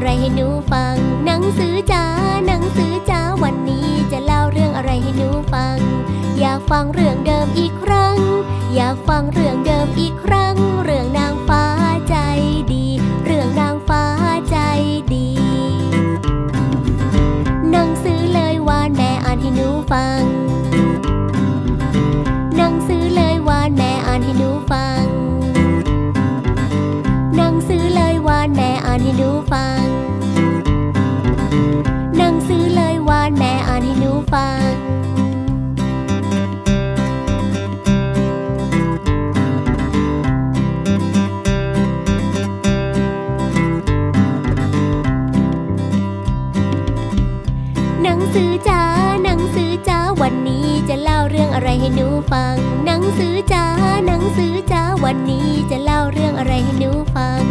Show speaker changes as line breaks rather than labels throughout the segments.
อะไรให้หนูฟัง หนังสือจ๋าหนังสือจ๋าวันนี้จะเล่าเรื่องอะไรให้หนูฟัง อยากฟังเรื่องเดิมอีกครั้ง อยากฟังเรื่องเดิมอีกครั้ง เรื่องนางฟ้าใจดี เรื่องนางฟ้าใจดี หนังสือเลยวานแม่อ่านให้หนูฟัง หนังสือเลยวานแม่อ่านให้หนูฟัง หนังสือเลยวานแม่อ่านให้หนูฟัง สือจ๋าหนังสือจ๋าวันนี้จะเล่าเรื่องอะไรให้หนูฟัง หนังสือจ๋าหนังสือจ๋าวันนี้จะเล่าเรื่องอะไรให้หนูฟัง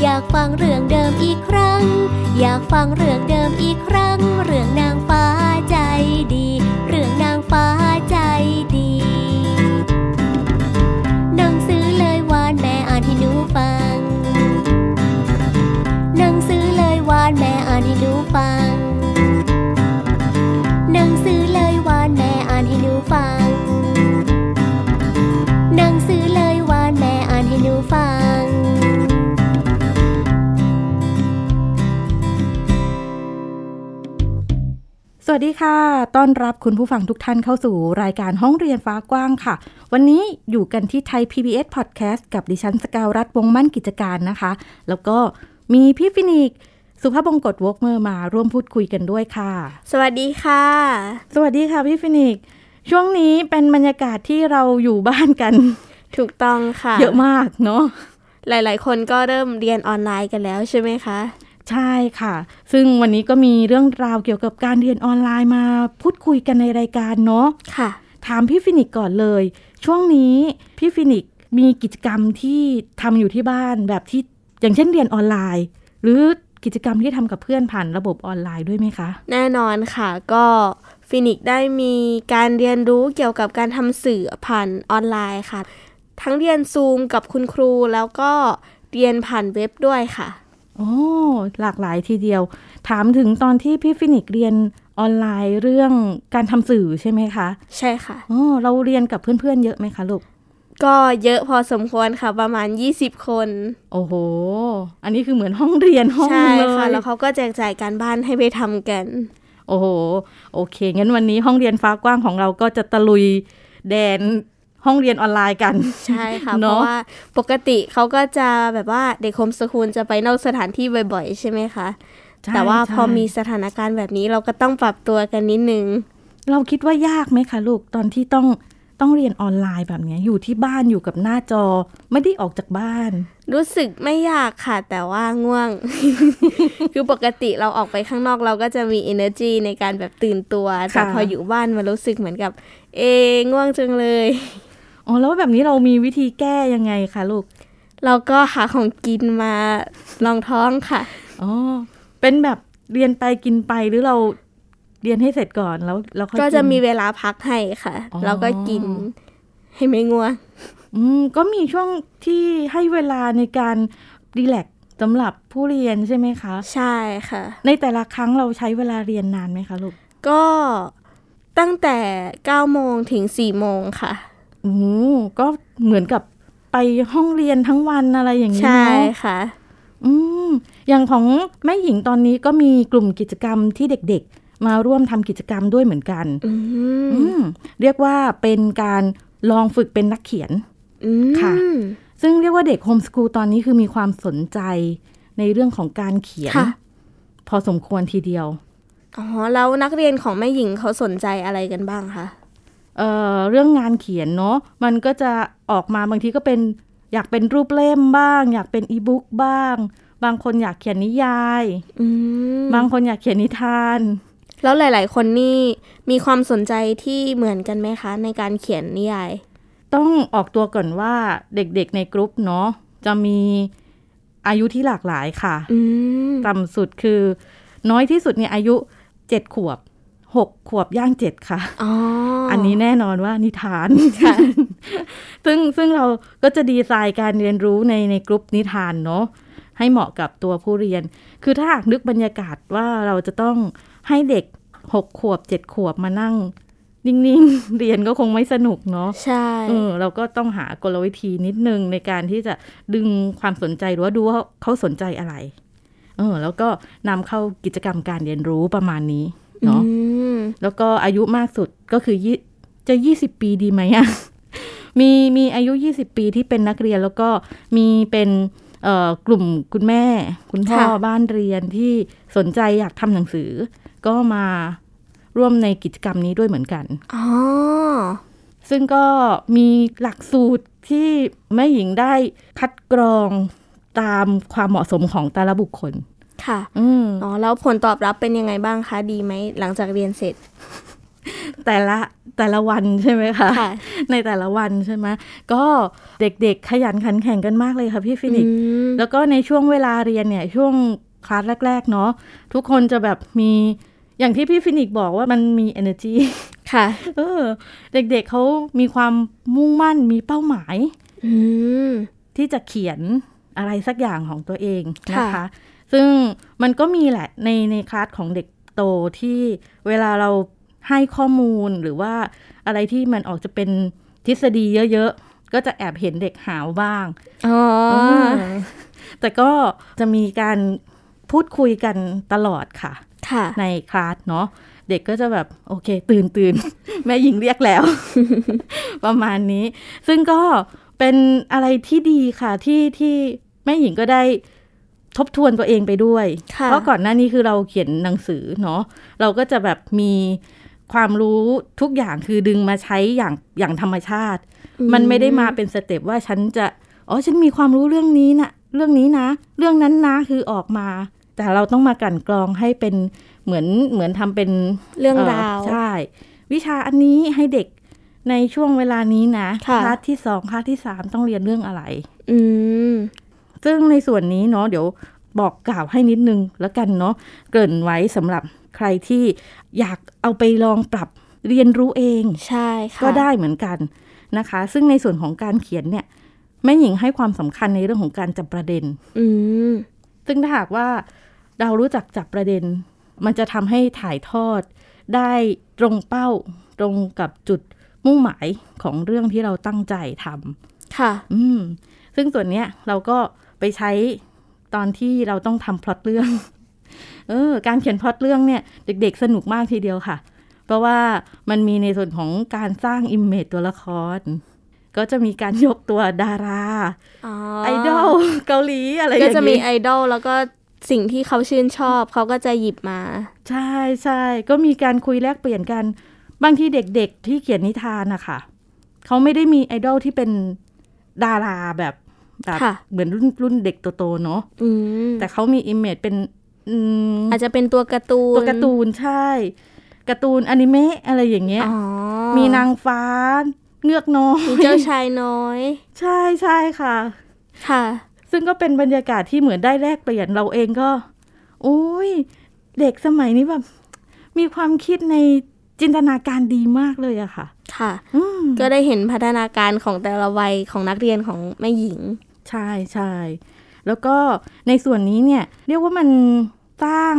อยากฟังเรื่องเดิมอีกครั้ง อยากฟังเรื่องเดิมอีกครั้ง เรื่องนางฟ้าใจดี เรื่องนางฟ้าใจดี หนังสือเลยวานแม่อ่านให้หนูฟัง หนังสือเลยวานแม่อ่านให้หนูฟัง สวัส
ดีค่ะ ต้อนรับคุณผู้ฟังทุกท่านเข้าสู่รายการห้องเรียนฟ้ากว้างค่ะ วันนี้อยู่กันที่ Thai PBS Podcast กับดิฉันสกาวรัฐวงศ์มั่นกิจการนะคะ แล้วก็มีพี่ฟินิกส์สุภาพบงกตวกเมอร์มาร่วมพูดคุยกันด้วยค่ะ
สวัสดีค่ะ
สวัสดีค่ะพี่ฟินิกส์ช่วงนี้เป็นบรรยากาศที่เราอยู่บ้านกัน
ถูกต้องค่ะ
เยอะมากเนาะ
หลาย ๆ คนก็เริ่มเรียนออนไลน์กันแล้วใช่ไหมคะ
ใช่ค่ะ ซึ่งวันนี้ก็มีเรื่องราวเกี่ยวกับการเรียนออนไลน์มาพูดคุยกันในรายการเนาะ
ค่ะ
ถามพี่ฟินิกซ์ก่อนเลย ช่วงนี้พี่ฟินิกซ์มีกิจกรรมที่ทำอยู่ที่บ้านแบบที่อย่างเช่นเรียนออนไลน์ หรือกิจกรรมที่ทำกับเพื่อนผ่านระบบออนไลน์ด้วยไหมคะ
แน่นอนค่ะก็ฟินิกซ์ได้มีการเรียนรู้เกี่ยวกับการทำสื่อผ่านออนไลน์ค่ะ ทั้งเรียนซูมกับคุณครูแล้วก็เรียนผ่านเว็บด้วยค่ะ
โอ้หลากหลายทีเดียว ถามถึงตอนที่พี่ฟินิกเรียนออนไลน์เรื่องการทำสื่อใช่ไหมคะ
ใช่ค่ะ
อ๋อเราเรียนกับเพื่อนๆเยอะไหมคะลูก
ก็เยอะพอสมควรค่ะ ประมาณ 20 คน
โอ้โห อันนี้คือเหมือนห้องเรียนห้อง
ใช่
เลย
ค่ะ แล้วเขาก็แจกจ่ายการบ้านให้ไปทำกัน
โอ้โห โอเค งั้นวันนี้ห้องเรียนฟ้ากว้างของเราก็จะตะลุยแดน ห้องเรียนออนไลน์กัน
ใช่ค่ะเพ
เนอะ
ราะว่าปกติเขาก็จะแบบว่าเด็กโฮมสคูลจะไปนอกสถานที่บ่อย ๆ ใช่ไหมคะ
ใช่
แต่ว่าพอ
ใช่
มีสถานการณ์แบบนี้เราก็ต้องปรับตัวกันนิดนึง
เราคิดว่ายากไหมคะลูกตอนที่ต้องต้องเรียนออนไลน์แบบเนี้ยอยู่ที่บ้านอยู่กับหน้าจอไม่ได้ออกจากบ้าน
รู้สึกไม่ยากค่ะ แต่ว่าง่วง คือปกติเราออกไปข้างนอกเราก็จะมี energy ในการแบบตื่นตัว แต่พออยู่บ้านมันรู้สึกเหมือนกับ เอะง่วงจังเลย
อ๋อแล้วแบบนี้เรามีวิธีแก้ยังไงคะลูก
เราก็หาของกินมาลองท้องค่ะ
อ๋อเป็นแบบเรียนไปกินไปหรือเราเรียนให้เสร็จก่อนแล้วแล้วค่อย
ก็จะ
น
มีเวลาพักให้ค่ะ
อ๋อ
เราก็กินให้ไม่ง่วง
อืมก็มีช่วงที่ให้เวลาในการรีแลกซ์สำหรับผู้เรียนใช่ไหมคะ
ใช่ค่ะ
ในแต่ละครั้งเราใช้เวลาเรียนนานไหมคะลูก
ก็ตั้งแต่9โมงถึง4โมงค่ะ
โอ้โหก็เหมือนกับไปห้องเรียนทั้งวันอะไรอย่างนี้
ใช่
เนาะ
ค่ะ
อืมอย่างของแม่หญิงตอนนี้ก็มีกลุ่มกิจกรรมที่เด็กๆ มาร่วมทำกิจกรรมด้วยเหมือนกัน
อืม
อืมเรียกว่าเป็นการลองฝึกเป็นนักเขียน
อืม
ค่ะ ซึ่งเรียกว่าเด็กโฮมสกูลตอนนี้คือมีความสนใจในเรื่องของการเขียน
ค่ะ
พอสมควรทีเดียว
อ๋อ แล้วนักเรียนของแม่หญิงเขาสนใจอะไรกันบ้างคะ
เอ่อเรื่องงานเขียนเนาะมันก็จะออกมาบางทีก็เป็นอยากเป็นรูปเล่มบ้าง อยากเป็นอีบุ๊กบ้าง บางคนอยากเขียนนิยาย
อืม
บางคนอยากเขียนนิทาน
แล้วหลาย ๆ คนนี่มีความสนใจที่เหมือนกันไหมคะ ในการเขียนนิยาย
ต้องออกตัวก่อนว่าเด็ก ๆ ในกรุ๊ปเนาะจะมีอายุที่หลากหลายค่ะ
อืม
ต่ำสุดคือ น้อยที่สุดเนี่ยอายุเจ็ดขวบ หกขวบย่างเจ็ดค่ะ
อ๋อ
อันนี้แน่นอนว่านิทาน ซึ่งซึ่งเราก็จะดีไซน์การเรียนรู้ในในกลุ่มนิทานเนาะให้เหมาะกับตัวผู้เรียน คือถ้าหากนึกบรรยากาศว่าเราจะต้องให้เด็กหกขวบเจ็ดขวบมานั่ง นิ่งๆ เรียนก็คงไม่สนุกเนาะ
ใช่
เออเราก็ต้องหากลวิธีนิดนึงในการที่จะดึงความสนใจหรือว่าดูว่าเขาสนใจอะไร เออ แล้วก็นำเข้ากิจกรรมการเรียนรู้ประมาณนี้ เนาะ
อืม
แล้วก็อายุมากสุดก็คือยี่จะยี่สิบปีดีไหมอะมีมีอายุยี่สิบปีที่เป็นนักเรียนแล้วก็มีเป็นเอ่อกลุ่มคุณแม่ คุณพ่อบ้านเรียนที่สนใจอยากทำหนังสือ ก็มาร่วมในกิจกรรมนี้ด้วยเหมือนกัน
อ๋อ
ซึ่งก็มีหลักสูตรที่แม่หญิงได้คัดกรองตามความเหมาะสมของแต่ละบุคคล
ค่ะ
อืม
อ๋อแล้วผลตอบรับเป็นยังไงบ้างคะ ดีไหมหลังจากเรียนเสร็จ
แต่ละแต่ละวันใช่ไหมคะ
ค่ะ
ในแต่ละวันใช่ไหมก็เด็กๆ ขยันขันแข่งกันมากเลยค่ะพี่ฟินิกซ์
อืม
แล้วก็ในช่วงเวลาเรียนเนี่ย ช่วงคลาสแรก ๆ เนาะทุกคนจะแบบมีอย่างที่พี่ฟินิกซ์บอกว่ามันมี energy
ค่ะ
เออ เด็กๆเขามีความมุ่งมั่นมีเป้าหมาย
อืม
ที่จะเขียนอะไรสักอย่างของตัวเองนะ
ค่ะ
คะ ซึ่งมันก็มีแหละในในคลาสของเด็กโตที่เวลาเราให้ข้อมูลหรือว่าอะไรที่มันออกจะเป็นทฤษฎีเยอะๆ ก็จะแอบเห็นเด็กหาวบ้าง
อ๋อ
เออแต่ก็จะมีการพูดคุยกันตลอดค่ะ
ค่ะ
ในคลาสเนาะ เด็กก็จะแบบโอเค ตื่นตื่นแม่หญิงเรียกแล้ว ประมาณนี้ ซึ่งก็เป็นอะไรที่ดีค่ะที่ที่แม่หญิงก็ได้ ทบทวนตัวเองไปด้วย
ค่ะ
เพราะก่อนหน้านี้คือเราเขียนหนังสือเนาะเราก็จะแบบมีความรู้ทุกอย่างคือดึงมาใช้อย่างอย่างธรรมชาติ มันไม่ได้มาเป็นสเต็ปว่าฉันจะอ๋อฉันมีความรู้เรื่องนี้นะเรื่องนี้นะ เรื่องนั้นนะคือออกมา แต่เราต้องมากลั่นกรองให้เป็นเหมือนเหมือนทำเป็น
เรื่องราว
ใช่วิชาอันนี้ให้เด็กในช่วงเวลานี้นะ
ค่ะ
ลาสที่สองคลาสที่สามต้องเรียนเรื่องอะไร
อืม
ซึ่งในส่วนนี้เนาะเดี๋ยวบอกกล่าวให้นิดนึงแล้วกันเนาะเกริ่นไว้สำหรับใครที่อยากเอาไปลองปรับเรียนรู้เอง
ใช่ค่ะ
ก็ได้เหมือนกันนะคะ ซึ่งในส่วนของการเขียนเนี่ยแม่หญิงให้ความสำคัญในเรื่องของการจับประเด็น
อืม
ซึ่งถ้าหากว่าเรารู้จักจับประเด็น มันจะทำให้ถ่ายทอดได้ตรงเป้าตรงกับจุดมุ่งหมายของเรื่องที่เราตั้งใจทำ
ค่ะ
อืม ซึ่งส่วนเนี้ยเราก็ ไปใช้ตอนที่เราต้องทำพล็อตเรื่อง เออ การเขียนพล็อตเรื่องเนี่ย เด็ก ๆ สนุกมากทีเดียวค่ะ เพราะว่ามันมีในส่วนของการสร้าง image ตัวละคร ก็จะมีการยกตัวดารา
อ๋อ
ไอดอลเกาหลีอะไรอย่าง
ก็
นี้
จะมีไอดอลแล้วก็สิ่งที่เขาชื่นชอบเขาก็จะหยิบมา
ใช่ใช่ก็มีการคุยแลกเปลี่ยนกัน บางทีเด็กๆ ที่เขียนนิทานนะคะเขาไม่ได้มีไอดอลที่เป็นดาราแบบ แบบ
ค่ะ
เหมือนรุ่นรุ่นเด็กโตๆเนาะ
อืม
แต่เขามี image เป็นอืม
อาจจะเป็นตัวการ์ตูน
ตัวการ์ตูนใช่การ์ตูนอนิเมะอะไรอย่างเงี้ย
อ๋อ
มีนางฟ้าเงือกน้อย
มีเจ้าชายน้อย
ใช่ใช่ค่ะ
ค่ะ
ซึ่งก็เป็นบรรยากาศที่เหมือนได้แลกเปลี่ยนเราเองก็ โอ้ย เด็กสมัยนี้แบบ มีความคิดในจินตนาการดีมากเลยอะค่ะ
ค่ะ
อืม
ก็ได้เห็นพัฒนาการของแต่ละวัยของนักเรียนของแม่หญิง
ใช่ใช่แล้วก็ในส่วนนี้เนี่ยเรียกว่ามันสร้าง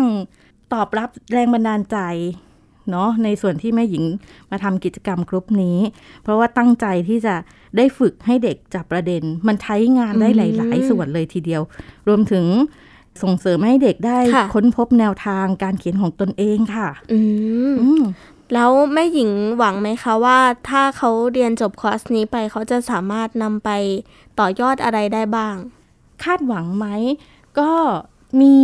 ตอบรับแรงบันดาลใจเนาะในส่วนที่แม่หญิงมาทำกิจกรรมกรุ๊ปนี้ เพราะว่าตั้งใจที่จะได้ฝึกให้เด็กจับประเด็น มันใช้งานได้หลาย ๆ ส่วนเลยทีเดียว รวมถึงส่งเสริมให้เด็กได้
ค่ะ
ค้นพบแนวทางการเขียนของตนเองค่ะ
อืม
อืม
แล้วแม่หญิงหวังไหมคะว่าถ้าเขาเรียนจบคอร์สนี้ไปเขาจะสามารถนำไปต่อยอดอะไรได้บ้าง
คาดหวังไหม ก็มี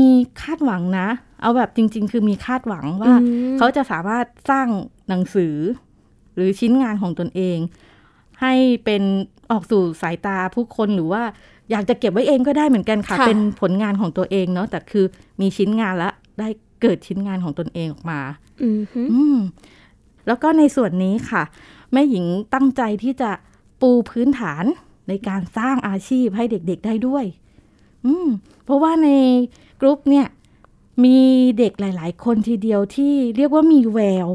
คาดหวังนะ เอาแบบจริง ๆ คือมีคาดหวังว่า
อืม
เขาจะสามารถสร้างหนังสือ หรือชิ้นงานของตนเอง ให้เป็นออกสู่สายตาผู้คนหรือว่าอยากจะเก็บไว้เองก็ได้เหมือนกันค่ะ
ค่ะ
เป็นผลงานของตัวเองเนาะแต่คือมีชิ้นงานละได้ เกิดชิ้นงานของตนเองออกมา
อือฮึ
อืมแล้วก็ในส่วนนี้ค่ะ แม่หญิงตั้งใจที่จะปูพื้นฐานในการสร้างอาชีพให้เด็กๆได้ด้วย อืม เพราะว่าในกรุ๊ปเนี่ย มีเด็กหลายๆ คนทีเดียวที่เรียกว่ามีแวว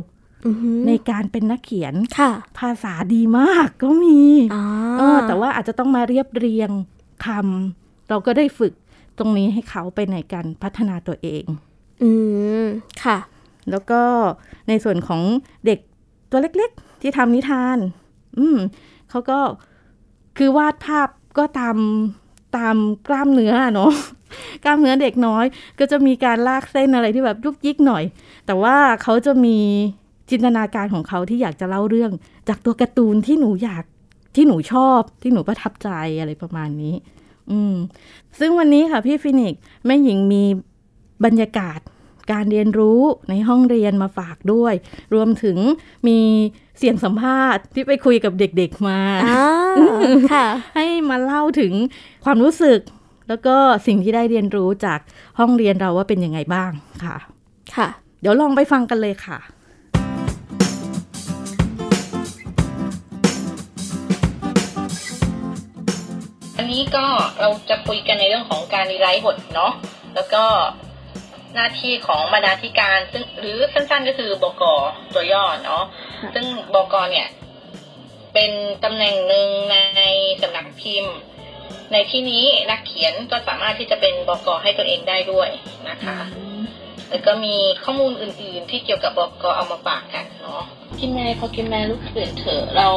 อือฮึ
ในการเป็นนักเขียน
ค่ะ
ภาษาดีมากก็มี
อ๋อ
เออ แต่ว่าอาจจะต้องมาเรียบเรียงคำเราก็ได้ฝึกตรงนี้ให้เขาไปในการพัฒนาตัวเอง
อืมค่ะ
แล้วก็ในส่วนของเด็กตัวเล็กๆ ที่ทำนิทาน อืมเขาก็คือวาดภาพก็ตามตามกล้ามเนื้อเนาะกล้ามเนื้อเด็กน้อย ก็จะมีการลากเส้นอะไรที่แบบยุกยิกหน่อย แต่ว่าเขาจะมีจินตนาการของเขาที่อยากจะเล่าเรื่อง จากตัวการ์ตูนที่หนูอยากที่หนูชอบที่หนูประทับใจอะไรประมาณนี้ อืม ซึ่งวันนี้ค่ะพี่ฟินิกซ์แม่หญิงมีบรรยากาศ การเรียนรู้ในห้องเรียนมาฝากด้วย รวมถึงมีเสียงสัมภาษณ์ที่ไปคุยกับเด็กๆมา
อ่าค่ะ
ให้มาเล่าถึงความรู้สึก แล้วก็สิ่งที่ได้เรียนรู้จากห้องเรียนเราว่าเป็นยังไงบ้างค่ะ
ค่ะ
เดี๋ยวลองไปฟังกันเลยค่ะ
อันนี้ก็เราจะคุยกันในเรื่องของการรีไรต์บทเนาะแล้วก็ หน้าที่ของบรรณาธิการ ซึ่งหรือสั้นๆก็คือบกตัวย่อเนาะ
ค่ะ
ซึ่งบกเนี่ย เป็นตำแหน่งหนึ่งในสำนักพิมพ์ ในที่นี้นักเขียนก็สามารถที่จะเป็นบกให้ตัวเองได้ด้วยนะคะแล้วก็มีข้อมูลอื่น ๆ ที่เกี่ยวกับบกเอามาฝากกันเนาะกินแม่พอกินแม่ลูกตื่นเถอะเรา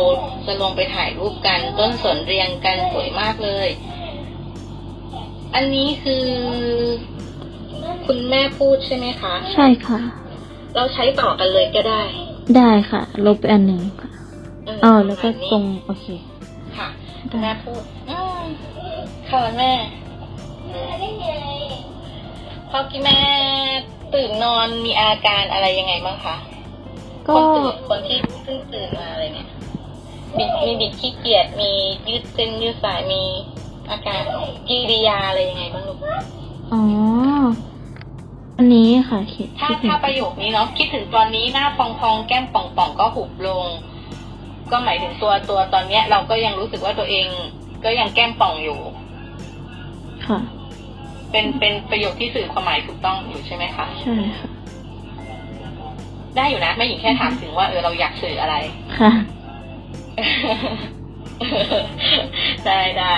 จะลงไปถ่ายรูปกันต้นสนเรียงกันสวยมากเลย อันนี้คือ คุณแม่พูดใช่ไหมคะ
ใช่ค่ะ
เราใช้ต่อกันเลยก็ได้
ได้ค่ะ ลบไปอันหนึ่งค่ะ
ม
เออแล้วก็
ประมาณนี้
ตรงโอเค
ค่ะคุณแม่พูดอืมค่ะแม่พอกินแม่ตื่นนอนมีอาการอะไรยังไงบ้างคะ
ก็
คนตื่นคนที่เพิ่งตื่นมาอะไรเนี่ยมีมีบิดขี้เกียจมียืดเส้นยืดสายมีอาการกิริยาอะไรยังไงบ้างลูก
อ๋อ อันนี้ค่ะคิด
ถ้า
คิดถึง
ถ้าประโยคนี้เนาะคิดถึงตอนนี้หน้าพองพองๆแก้มป่องป่องๆก็หุบลง ก็หมายถึงตัวตัวตอนเนี้ย เราก็ยังรู้สึกว่าตัวเอง ก็ยังแก้มป่องอยู่
ค่ะ
เป็นเป็นประโยคที่สื่อความหมายถูกต้องอยู่ใช่ไหมคะ
ใช่ค่ะ
ได้อยู่นะแม่หญิงแค่ถามถึงว่าเออเราอยากสื่ออะไร
ค่ะ
ได้ได้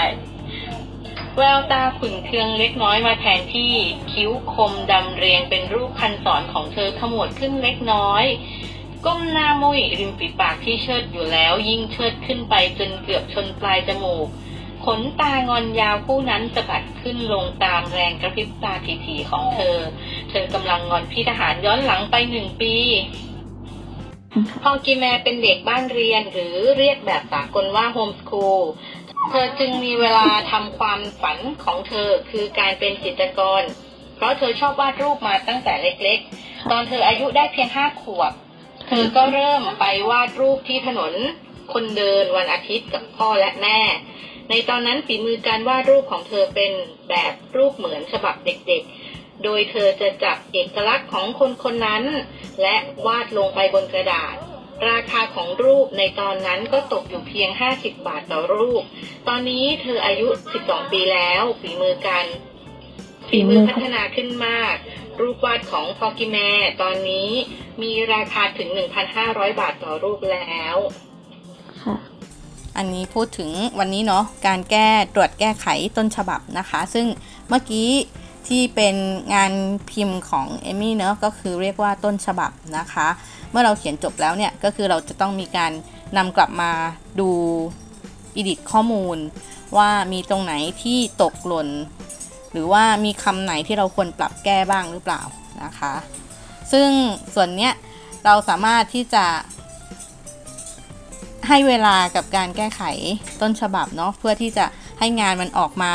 แววตาขุ่นเคืองเล็กน้อยมาแทนที่คิ้วคมดำเรียงเป็นรูปคันศรของเธอขมวดขึ้นเล็กน้อย ก้มหน้ามุยริมฝีปากที่เชิดอยู่แล้ว ยิ่งเชิดขึ้นไปจนเกือบชนปลายจมูก ขนตางอนยาวคู่นั้นสะบัดขึ้นลงตามแรงกระพริบตาถี่ๆของเธอ เธอกำลังงอนพี่ทหารย้อนหลังไปหนึ่งปีพอกิแมเป็นเด็กบ้านเรียนหรือเรียกแบบสากลว่าโฮมสคูล เธอจึงมีเวลาทำความฝันของเธอคือการเป็นจิตรกร เพราะเธอชอบวาดรูปมาตั้งแต่เล็กๆ ตอนเธออายุได้เพียงห้าขวบ เธอก็เริ่มไปวาดรูปที่ถนนคนเดินวันอาทิตย์กับพ่อและแม่ ในตอนนั้นฝีมือการวาดรูปของเธอเป็นแบบรูปเหมือนฉบับเด็กๆ โดยเธอจะจับเอกลักษณ์ของคนคนนั้น และวาดลงไปบนกระดาษ ราคาของรูปในตอนนั้นก็ตกอยู่เพียง 50 บาทต่อรูป ตอนนี้เธออายุ 12 ปีแล้วฝีมือการฝีมือพัฒนาขึ้นมาก รูปวาดของฟอกิแมตอนนี้มีราคาถึง 1,500 บาทต่อรูปแล้ว
ค่ะ
อันนี้พูดถึงวันนี้เนาะการแก้ตรวจแก้ไขต้นฉบับนะคะ ซึ่งเมื่อกี้ ที่เป็นงานพิมพ์ของเอมี่เนาะก็คือเรียกว่าต้นฉบับนะคะ เมื่อเราเขียนจบแล้วเนี่ย ก็คือเราจะต้องมีการนำกลับมาดูอิดิตข้อมูล ว่ามีตรงไหนที่ตกหล่น หรือว่ามีคำไหนที่เราควรปรับแก้บ้างหรือเปล่านะคะ ซึ่งส่วนเนี้ยเราสามารถที่จะให้เวลากับการแก้ไขต้นฉบับเนาะเพื่อที่จะให้งานมันออกมา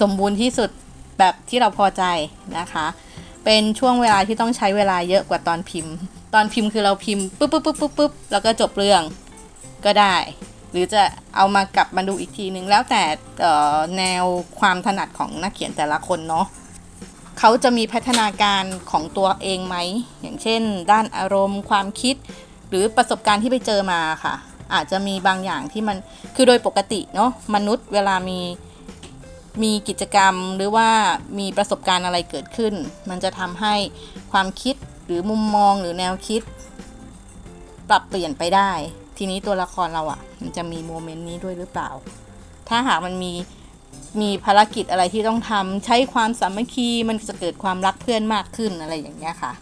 สมบูรณ์ที่สุด แบบที่เราพอใจนะคะ เป็นช่วงเวลาที่ต้องใช้เวลาเยอะกว่าตอนพิมพ์
ตอนพิมพ์คือเราพิมพ์ปุ๊บปุ๊บปุ๊บปุ๊บปุ๊บแล้วก็จบเรื่องก็ได้ หรือจะเอามากลับมาดูอีกทีนึง แล้วแต่แนวความถนัดของนักเขียนแต่ละคนเนาะเขาจะมีพัฒนาการของตัวเองไหม อย่างเช่น ด้านอารมณ์ ความคิด หรือประสบการณ์ที่ไปเจอมาค่ะ อาจจะมีบางอย่างที่มัน คือโดยปกติเนาะ มนุษย์เวลามี มีกิจกรรมหรือว่ามีประสบการณ์อะไรเกิดขึ้น มันจะทำให้ความคิดหรือมุมมองหรือแนวคิด ปรับเปลี่ยนไปได้ ทีนี้ตัวละครเราอะ่ะ มันจะมีโมเมนต์นี้ด้วยหรือเปล่า ถ้าหากมันมีมีภารกิจอะไรที่ต้องทำใช้ความสามัคคีมันจะเกิดความรักเพื่อนมากขึ้นอะไรอย่างเงี้ยค่ะ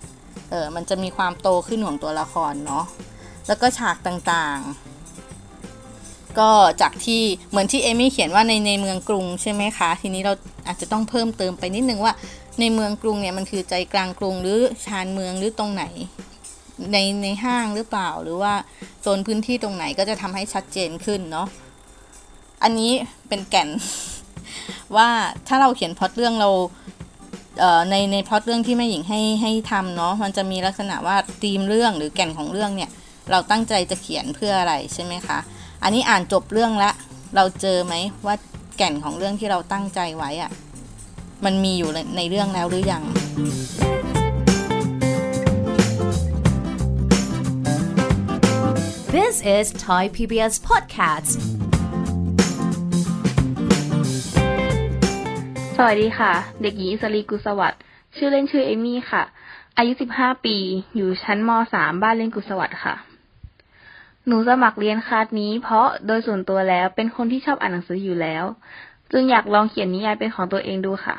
เออมันจะมีความโตขึ้นของตัวละครเนาะแล้วก็ฉากต่างๆ ก็จากที่เหมือนที่เอมี่เขียนว่าในในเมืองกรุงใช่ไหมคะ ทีนี้เราอาจจะต้องเพิ่มเติมไปนิดนึงว่า ในเมืองกรุงเนี่ยมันคือใจกลางกรุงหรือชานเมืองหรือตรงไหน ในในห้างหรือเปล่า หรือว่าโซนพื้นที่ตรงไหนก็จะทำให้ชัดเจนขึ้นเนาะอันนี้เป็นแก่น ว่าถ้าเราเขียนพล็อตเรื่องเราในในพล็อตเรื่องที่แม่หญิงให้ให้ทำเนาะมันจะมีลักษณะว่าธีมเรื่องหรือแก่นของเรื่องเนี่ย เราตั้งใจจะเขียนเพื่ออะไรใช่ไหมคะ อันนี้อ่านจบเรื่องแล้วเราเจอไหมว่าแก่นของเรื่องที่เราตั้งใจไว้อะมันมีอยู่ในเรื่องแล้วหรือยัง
This is Thai PBS Podcast
สวัสดีค่ะ เด็กหญิงอิสรีกุสวัสดิ์ชื่อเล่นชื่อเอมี่ค่ะ อายุ 15 ปี อยู่ชั้นม .3 บ้านเล่นกุสวัสดิ์ค่ะ หนูสมัครเรียนคลาสนี้เพราะโดยส่วนตัวแล้วเป็นคนที่ชอบอ่านหนังสืออยู่แล้ว จึงอยากลองเขียนนิยายเป็นของตัวเองดูค่ะ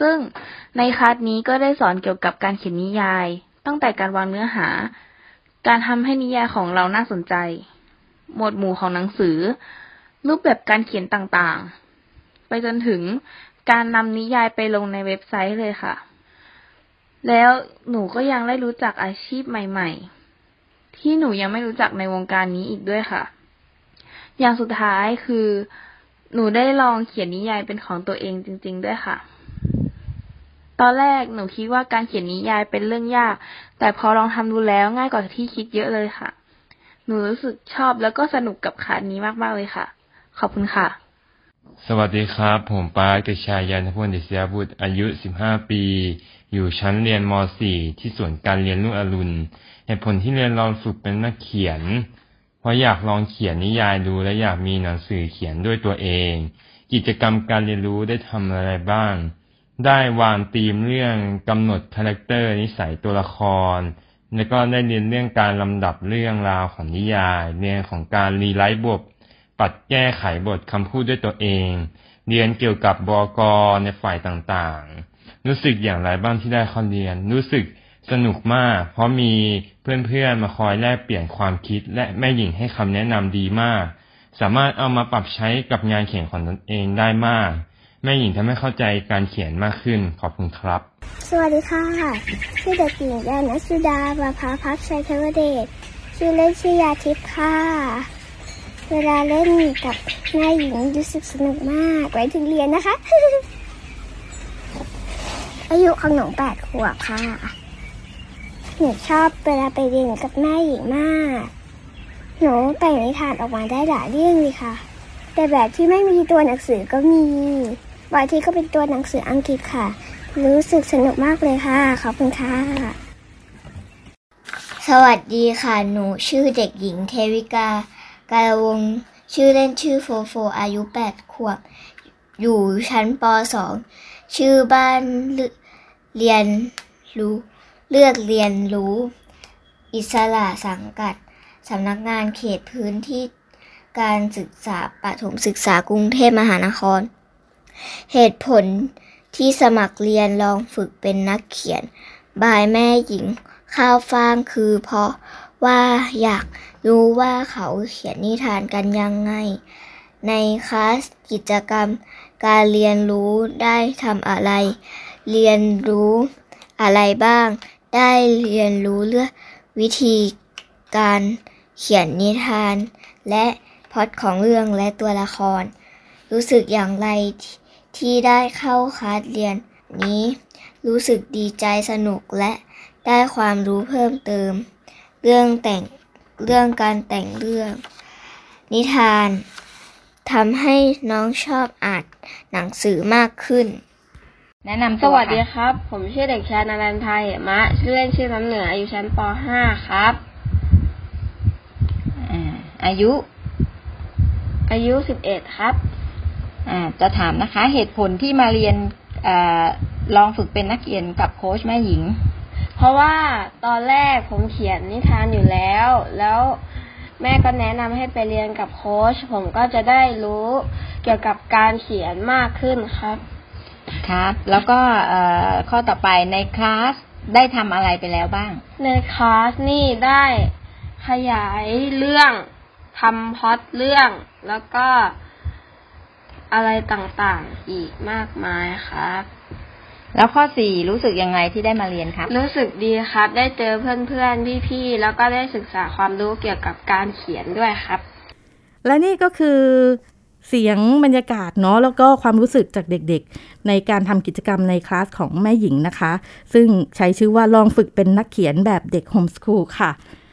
ซึ่งในคลาสนี้ก็ได้สอนเกี่ยวกับการเขียนนิยาย ตั้งแต่การวางเนื้อหา การทำให้นิยายของเราน่าสนใจ หมวดหมู่ของหนังสือ รูปแบบการเขียนต่างๆ ไปจนถึงการนำนิยายไปลงในเว็บไซต์เลยค่ะ แล้วหนูก็ยังได้รู้จักอาชีพใหม่ ๆ ที่หนูยังไม่รู้จักในวงการนี้อีกด้วยค่ะ อย่างสุดท้ายคือ หนูได้ลองเขียนนิยายเป็นของตัวเองจริง ๆ ด้วยค่ะ ตอนแรกหนูคิดว่าการเขียนนิยายเป็นเรื่องยาก แต่พอลองทำดูแล้วง่ายกว่าที่คิดเยอะเลยค่ะ หนูรู้สึกชอบแล้วก็สนุกกับคานี้มากๆเลยค่ะ ขอบคุณค่ะ
สวัสดีครับ ผมปาร์กชายยันทพลเดชยบุตรอายุ 15 ปี อยู่ชั้นเรียนม .4 ที่ศูนย์การเรียนรุ่งอรุณเหตุผลที่เรียนลองฝึกเป็นนักเขียน เพราะอยากลองเขียนนิยายดูและอยากมีหนังสือเขียนด้วยตัวเอง กิจกรรมการเรียนรู้ได้ทำอะไรบ้าง ได้วางธีมเรื่องกำหนด character นิสัยตัวละคร แล้วก็ได้เรียนเรื่องการลำดับเรื่องราวของนิยายเรียนของการ rewrite บท ปัดแก้ไขบทคำพูดด้วยตัวเอง เรียนเกี่ยวกับบอกในฝ่ายต่างๆ รู้สึกอย่างไรบ้างที่ได้เข้าเรียน รู้สึกสนุกมาก เพราะมีเพื่อนๆมาคอยแลกเปลี่ยนความคิด และแม่หญิงให้คำแนะนำดีมาก สามารถเอามาปรับใช้กับงานเขียนของตนเองได้มาก แม่หญิงทำให้เข้าใจการเขียนมากขึ้น ขอบคุณครับ
สวัสดีค่ะ ชื่อเด็กหญิงยานัสุดาบาภาพักชัยเทวเดช ชื่อเล่นชื่อยาทิพย์ค่ะ เวลาเล่นกับแม่หญิงรู้สึกสนุกมากไว้ถึงเรียนนะคะ อายุของหนูแปดขวบค่ะ หนูชอบเวลาไปเรียนกับแม่หญิงมาก หนูแต่งนิทานออกมาได้หลายเรื่องเลยค่ะ แต่แบบที่ไม่มีตัวหนังสือก็มีบางทีก็เป็นตัวหนังสืออังกฤษค่ะ รู้สึกสนุกมากเลยค่ะ ขอบคุณค่ะ
สวัสดีค่ะ หนูชื่อเด็กหญิงเทวิกา การวงชื่อเล่นชื่อโฟโฟ อายุแปดขวบ อยู่ชั้นปสองชื่อบ้านเรียนรู้เลือกเรียนรู้ อิสระสังกัดสำนักงานเขตพื้นที่การศึกษาปฐมศึกษากรุงเทพมหานคร เหตุผลที่สมัครเรียนลองฝึกเป็นนักเขียน บายแม่หญิงข้าวฟ่างคือเพราะ ว่าอยากรู้ว่าเขาเขียนนิทานกันยังไง ในคลาสกิจกรรม การเรียนรู้ได้ทำอะไร เรียนรู้อะไรบ้าง ได้เรียนรู้เรื่องวิธีการเขียนนิทาน และพอดของเรื่องและตัวละคร รู้สึกอย่างไรที่ได้เข้าคลาสเรียนนี้ รู้สึกดีใจสนุกและได้ความรู้เพิ่มเติม เรื่องแต่งเรื่องการแต่งเรื่อง นิทานทำให้น้องชอบอ่านหนังสือมากขึ้น
แนะนำ
สวัสดีครับ ผมชื่อเด็กชายนารันทยมะ ชื่อเล่นชื่อน้ำเหนืออายุชั้นป .5 ครับ
อายุ
อายุ11ครับ
อ่า จะถามนะคะ เหตุผลที่มาเรียนอลองฝึกเป็นนักเขียนกับโค้ชแม่หญิง
ราะว่าตอนแรกผมเขียนนิทานอยู่แล้ว แล้วแม่ก็แนะนำให้ไปเรียนกับโค้ชผมก็จะได้รู้เกี่ยวกับการเขียนมากขึ้นครับ
ครับ แล้วก็ข้อต่อไปในคลาสได้ทำอะไรไปแล้วบ้าง
ในคลาสนี่ได้ขยายเรื่องทำพล็อตเรื่อง แล้วก็อะไรต่างๆอีกมากมายครับ
แล้วข้อสี่รู้สึกยังไงที่ได้มาเรียนครับ
รู้สึกดีครับ ได้เจอเพื่อนๆพี่ๆแล้วก็ได้ศึกษาความรู้เกี่ยวกับการเขียนด้วยครับ
และนี่ก็คือเสียงบรรยากาศเนาะแล้วก็ความรู้สึกจากเด็กๆ ในการทำกิจกรรมในคลาสของแม่หญิงนะคะ ซึ่งใช้ชื่อว่าลองฝึกเป็นนักเขียนแบบเด็กโฮมสคูลค่ะ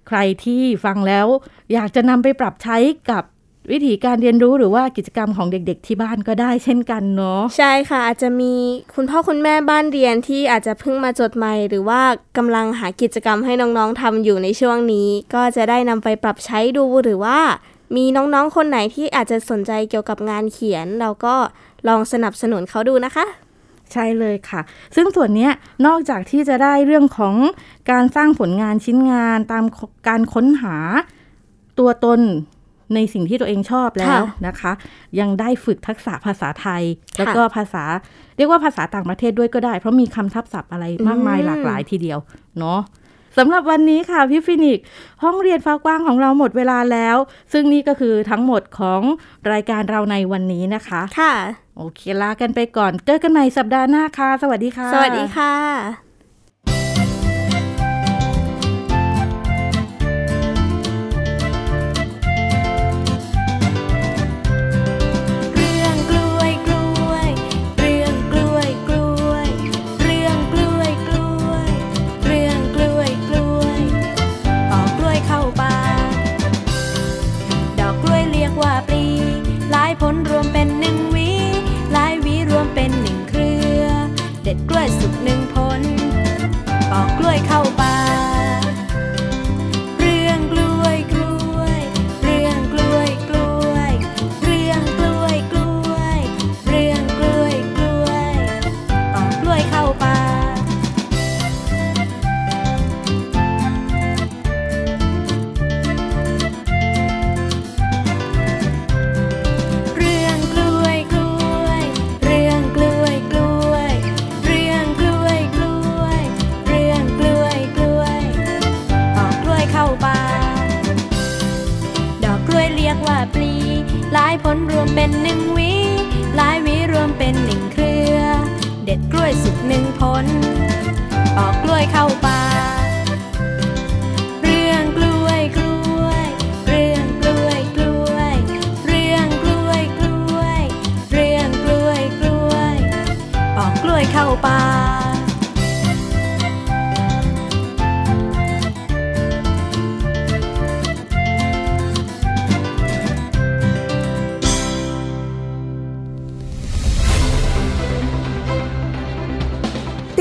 ใครที่ฟังแล้วอยากจะนำไปปรับใช้กับ วิธีการเรียนรู้หรือว่ากิจกรรมของเด็กๆที่บ้านก็ได้เช่นกันเนาะ
ใช่ค่ะ อาจจะมีคุณพ่อคุณแม่บ้านเรียนที่อาจจะเพิ่งมาจดใหม่หรือว่ากำลังหากิจกรรมให้น้องๆทำอยู่ในช่วงนี้ ก็จะได้นำไปปรับใช้ดูหรือว่า มีน้องๆคนไหนที่อาจจะสนใจเกี่ยวกับงานเขียน เราก็ลองสนับสนุนเขาดูนะคะ
ใช่เลยค่ะ ซึ่งส่วนนี้นอกจากที่จะได้เรื่องของการสร้างผลงานชิ้นงานตามการค้นหาตัวตน ในสิ่งที่ตัวเองชอบแล้วนะคะ ยังได้ฝึกทักษะภาษาไทย แล้วก็ภาษาเรียกว่าภาษาต่างประเทศด้วยก็ได้ เพราะมีคำทับศัพท์อะไรมากมายหลากหลายทีเดียวเนาะสำหรับวันนี้ค่ะพี่ฟินิก ห้องเรียนฟ้ากว้างของเราหมดเวลาแล้ว ซึ่งนี่ก็คือทั้งหมดของรายการเราในวันนี้นะคะ
ค่ะ
โอเคลากันไปก่อน เจอกันใหม่สัปดาห์หน้าค่ะ สวัสดีค่ะ
สวัสดีค่ะ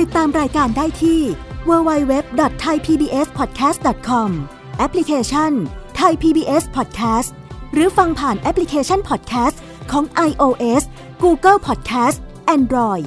ติดตาม
รายการได้ที่ www.thaipbspodcast.com แอปพลิเคชัน Thai PBS Podcast หรือฟังผ่านแอปพลิเคชัน Podcast ของ iOS Google Podcast Android